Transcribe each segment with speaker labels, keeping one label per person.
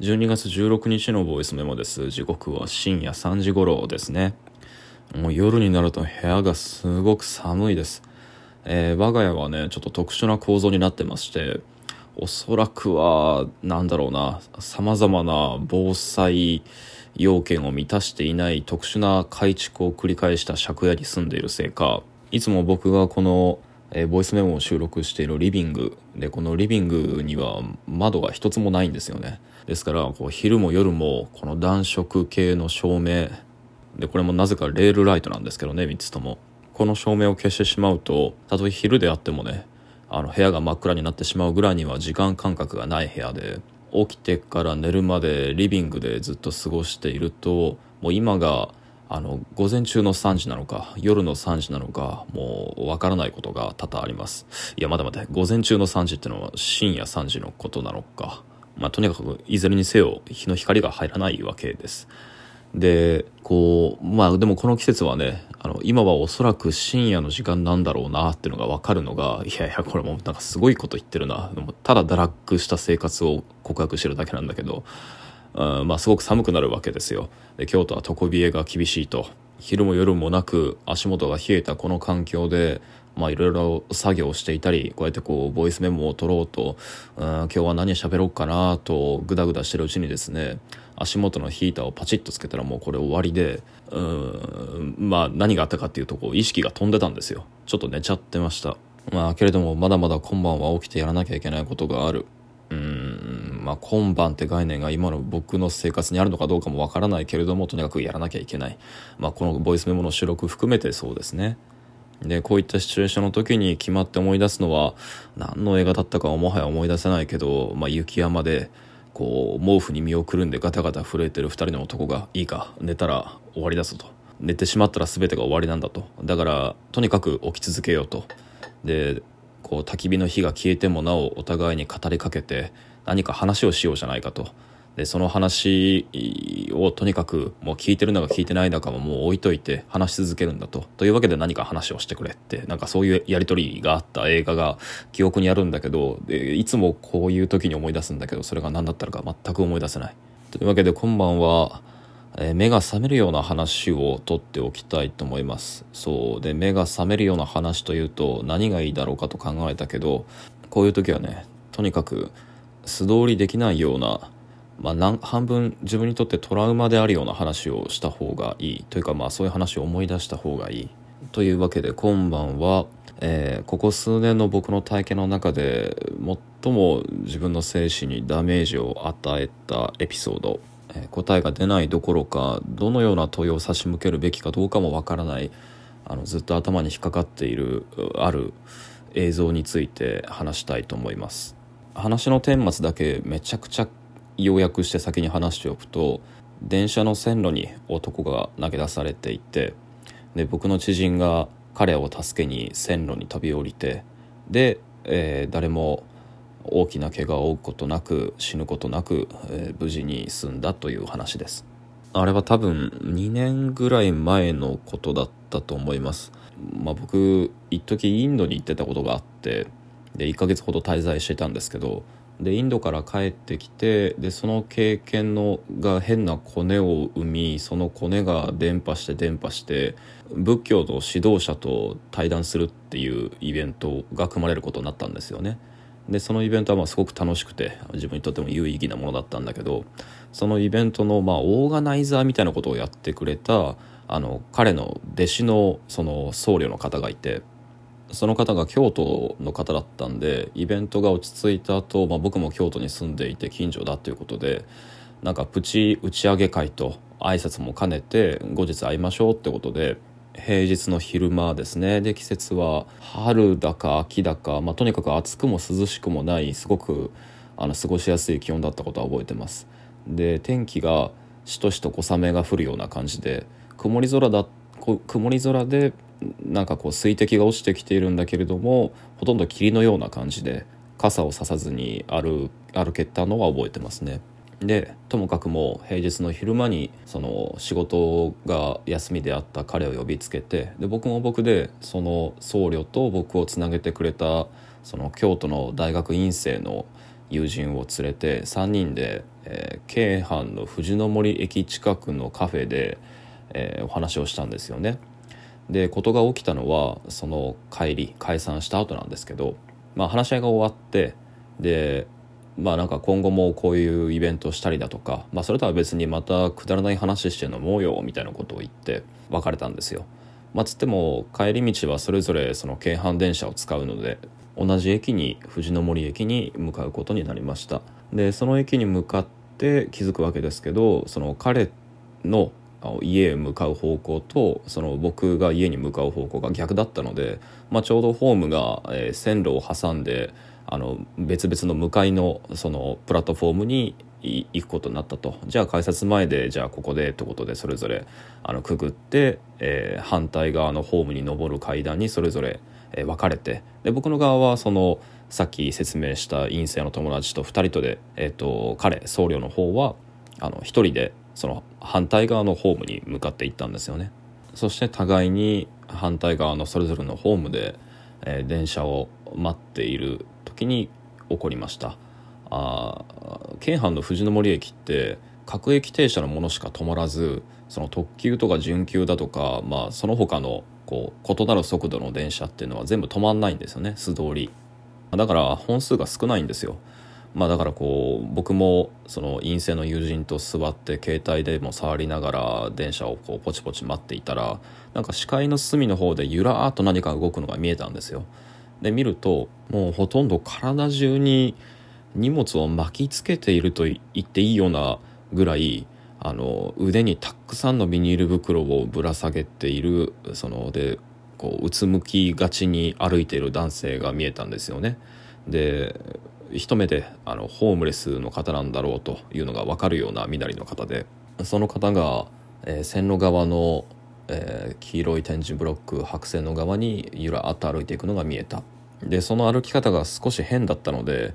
Speaker 1: 12月16日のボイスメモです。時刻は深夜3時頃ですね。もう夜になると部屋がすごく寒いです、えー、我が家はねちょっと特殊な構造になってましておそらくはなんだろうな様々な防災要件を満たしていない特殊な改築を繰り返した借家に住んでいるせいかいつも僕がこのえー、ボイスメモを収録しているリビング。でこのリビングには窓が一つもないんですよね。ですからこう昼も夜もこの暖色系の照明。でこれもなぜかレールライトなんですけどね3つとも。この照明を消してしまうとたとえ昼であってもねあの部屋が真っ暗になってしまうぐらいには時間感覚がない部屋で起きてから寝るまでリビングでずっと過ごしているともう今があの午前中の3時なのか夜の3時なのかもうわからないことが多々あります。いやまだまだ午前中の3時ってのは深夜3時のことなのか。まあとにかくいずれにせよ日の光が入らないわけです。でこうまあでもこの季節はねあの今はおそらく深夜の時間なんだろうなっていうのが分かるのがいやいやこれもなんかすごいこと言ってるな。ただ堕落した生活を告白してるだけなんだけど。うんまあ、すごく寒くなるわけですよ。で京都は床冷えが厳しいと。昼も夜もなく足元が冷えたこの環境でまあいろいろ作業をしていたりこうやってこうボイスメモを取ろうとうん今日は何喋ろうかなとグダグダしてるうちにですね足元のヒーターをパチッとつけたらもうこれ終わりでうんまあ何があったかっていうとこう意識が飛んでたんですよ。ちょっと寝ちゃってました。まあけれどもまだまだ今晩は起きてやらなきゃいけないことがある。うん。まあ今晩って概念が今の僕の生活にあるのかどうかもわからないけれどもとにかくやらなきゃいけない、まあ、このボイスメモの収録含めてそうですね。でこういったシチュエーションの時に決まって思い出すのは何の映画だったかはもはや思い出せないけど、まあ、雪山でこう毛布に身をくるんでガタガタ震えてる2人の男がいいか寝たら終わりだぞと。寝てしまったら全てが終わりなんだと。だからとにかく起き続けようと。でこう焚き火の火が消えてもなおお互いに語りかけて何か話をしようじゃないかと。でその話をとにかくもう聞いてるのか聞いてないのかももう置いといて話し続けるんだと。というわけで何か話をしてくれってなんかそういうやり取りがあった。映画が記憶にあるんだけどでいつもこういう時に思い出すんだけどそれが何だったのか全く思い出せない。というわけで今晩はえー、目が覚めるような話をとっておきたいと思います。そう。で目が覚めるような話というと何がいいだろうかと考えたけどこういう時はねとにかく素通りできないような、まあ、半分自分にとってトラウマであるような話をした方がいい。というかまあそういう話を思い出した方がいい。というわけで今晩は、えー、ここ数年の僕の体験の中で最も自分の精神にダメージを与えたエピソード。え答えが出ないどころかどのような問いを差し向けるべきかどうかもわからないあのずっと頭に引っかかっているある映像について話したいと思います。話の顛末だけめちゃくちゃ要約して先に話しておくと電車の線路に男が投げ出されていてで僕の知人が彼を助けに線路に飛び降りてで、えー、誰も大きな怪我を負うことなく死ぬことなく、えー、無事に済んだという話です。あれは多分2年ぐらい前のことだったと思います。まあ僕一時インドに行ってたことがあってで1ヶ月ほど滞在してたんですけどでインドから帰ってきてでその経験のが変なコネを生みそのコネが伝播して伝播して仏教の指導者と対談するっていうイベントが組まれることになったんですよね。でそのイベントはまあすごく楽しくて自分にとっても有意義なものだったんだけどそのイベントのまあオーガナイザーみたいなことをやってくれたあの彼の弟子のその僧侶の方がいてその方が京都の方だったんでイベントが落ち着いた後、まあ僕も京都に住んでいて近所だということでなんかプチ打ち上げ会と挨拶も兼ねて後日会いましょうってことで平日の昼間ですね。で季節は春だか秋だか、まあ、とにかく暑くも涼しくもないすごくあの過ごしやすい気温だったことは覚えてます。で天気がしとしと小雨が降るような感じで曇り空だ曇り空でなんかこう水滴が落ちてきているんだけれどもほとんど霧のような感じで傘をささずに歩歩けたのは覚えてますねでともかくも平日の昼間にその仕事が休みであった彼を呼びつけてで僕も僕でその僧侶と僕をつなげてくれたその京都の大学院生の友人を連れて3人で、えー、京阪の藤の森駅近くのカフェで、えー、お話をしたんですよね。で事が起きたのはその帰り解散した後なんですけど、まあ、話し合いが終わってでまあなんか今後もこういうイベントしたりだとか、まあ、それとは別にまたくだらない話して飲もうよみたいなことを言って別れたんですよ。まあ、つっても帰り道はそれぞれその京阪電車を使うので同じ駅に藤の森駅に向かうことになりましたでその駅に向かって気づくわけですけどその彼の家へ向かう方向とその僕が家に向かう方向が逆だったので、まあ、ちょうどホームが、えー、線路を挟んであの別々の向かいのそのプラットフォームに行くことになったと。じゃあ改札前でじゃあここでってことでそれぞれあのくぐって、えー、反対側のホームに登る階段にそれぞれ、えー、分かれて。で僕の側はそのさっき説明した陰性の友達と2人とで、えーと、彼僧侶の方はあの1人でその反対側のホームに向かっていったんですよね。そして互いに反対側のそれぞれのホームで、えー、電車を待っている時に起こりました。あ京阪の藤の森駅って各駅停車のものしか止まらずその特急とか準急だとか、まあ、その他のこう異なる速度の電車っていうのは全部止まんないんですよね素通り。だから本数が少ないんですよ。まあだからこう僕もその陰性の友人と座って携帯でも触りながら電車をこうポチポチ待っていたらなんか視界の隅の方でゆらーっと何か動くのが見えたんですよで見るともうほとんど体中に荷物を巻きつけていると言っていいようなぐらいあの腕にたくさんのビニール袋をぶら下げているそのでこううつむきがちに歩いている男性が見えたんですよね。で一目であのホームレスの方なんだろうというのが分かるような身なりの方でその方が、えー、線路側の、えー、黄色い点字ブロック白線の側にゆらっと歩いていくのが見えた。でその歩き方が少し変だったので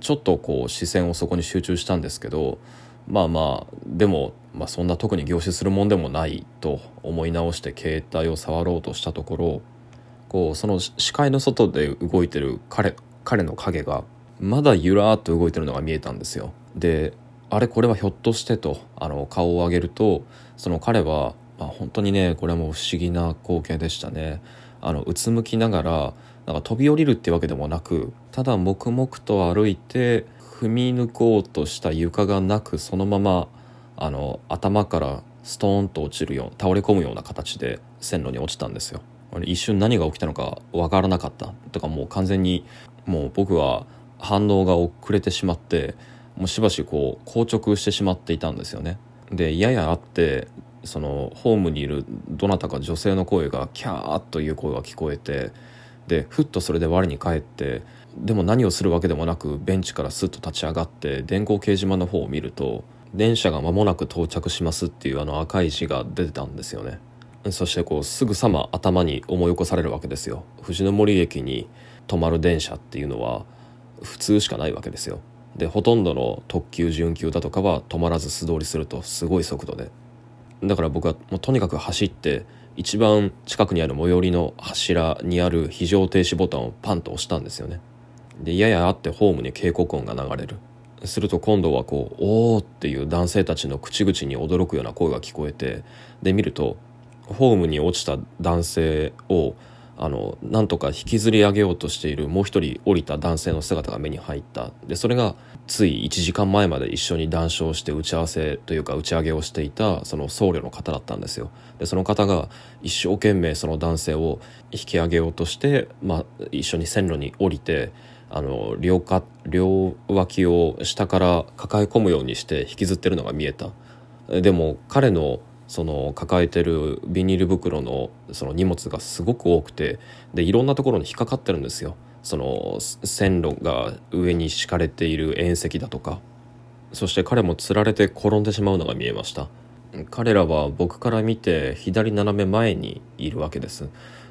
Speaker 1: ちょっとこう視線をそこに集中したんですけどまあまあでも、まあ、そんな特に凝視するもんでもないと思い直して携帯を触ろうとしたところこうその視界の外で動いてる彼彼の影がまだゆらーっと動いてるのが見えたんですよ。であれこれはひょっとしてとあの顔を上げるとその彼は、まあ、本当にねこれはもう不思議な光景でしたね。あのうつむきながらなんか飛び降りるってわけでもなくただ黙々と歩いて踏み抜こうとした床がなくそのままあの頭からストーンと落ちるよう倒れ込むような形で線路に落ちたんですよ。一瞬何が起きたのか分からなかったとかもう完全にもう僕は反応が遅れてしまってもうしばしこう硬直してしまっていたんですよね。でややあってそのホームにいるどなたか女性の声がキャーという声が聞こえてでふっとそれで我に返ってでも何をするわけでもなくベンチからスッと立ち上がって電光掲示板の方を見ると電車が間もなく到着しますっていうあの赤い字が出てたんですよねそしてこうすぐさま頭に思い起こされるわけですよ藤森駅に止まる電車っていうのは普通しかないわけですよ。でほとんどの特急準急だとかは止まらず素通りするとすごい速度で。だから僕はもうとにかく走って一番近くにある最寄りの柱にある非常停止ボタンをパンと押したんですよね。でややあってホームに警告音が流れる。すると今度はこう「おー」っていう男性たちの口々に驚くような声が聞こえてで見るとホームに落ちた男性をあのなんとか引きずり上げようとしているもう一人降りた男性の姿が目に入った。でそれがつい1時間前まで一緒に談笑して打ち合わせというか打ち上げをしていたその僧侶の方だったんですよ。でその方が一生懸命その男性を引き上げようとして、まあ、一緒に線路に降りてあの両か両脇を下から抱え込むようにして引きずってるのが見えた。でも彼のその抱えてるビニール袋のその荷物がすごく多くてでいろんなところに引っかかってるんですよ。その線路が上に敷かれている縁石だとか。そして彼もつられて転んでしまうのが見えました。彼らは僕から見て左斜め前にいるわけです。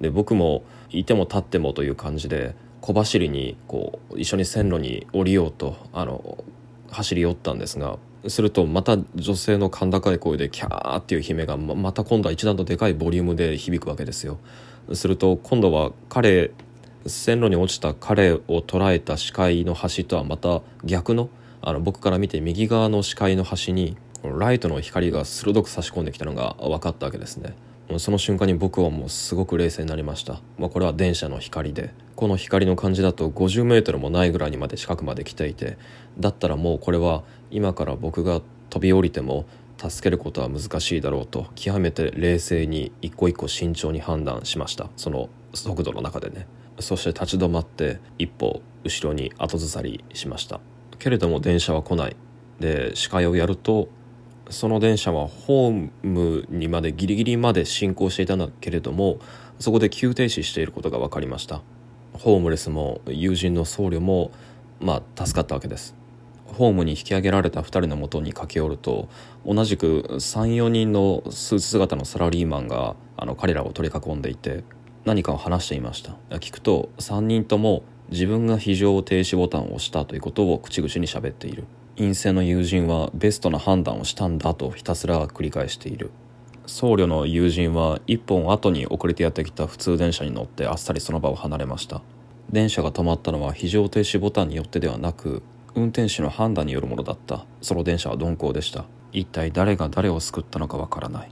Speaker 1: で僕もいても立ってもという感じで小走りにこう一緒に線路に降りようとあの走り寄ったんですがするとまた女性の甲高い声でキャーっていう悲鳴がまた今度は一段とでかいボリュームで響くわけですよ。すると今度は彼線路に落ちた彼を捉えた視界の端とはまた逆のあの僕から見て右側の視界の端にライトの光が鋭く差し込んできたのが分かったわけですね。その瞬間に僕はもうすごく冷静になりました、まあ、これは電車の光で。この光の感じだと50メートルもないぐらいにまで近くまで来ていてだったらもうこれは今から僕が飛び降りても助けることは難しいだろうと極めて冷静に一個一個慎重に判断しました。その速度の中でね。そして立ち止まって一歩後ろに後ずさりしました。けれども電車は来ない。で視界をやるとその電車はホームにまでギリギリまで進行していたんだけれどもそこで急停止していることが分かりました。ホームレスも友人の僧侶もまあ助かったわけです。ホームに引き上げられた2人のもとに駆け寄ると同じく34人のスーツ姿のサラリーマンがあの彼らを取り囲んでいて何かを話していました。聞くと3人とも自分が非常停止ボタンを押したということを口々に喋っている。陰性の友人はベストな判断をしたんだとひたすら繰り返している。僧侶の友人は一本後に遅れてやってきた普通電車に乗ってあっさりその場を離れました。電車が止まったのは非常停止ボタンによってではなく運転手の判断によるものだった。その電車は鈍行でした。一体誰が誰を救ったのかわからない。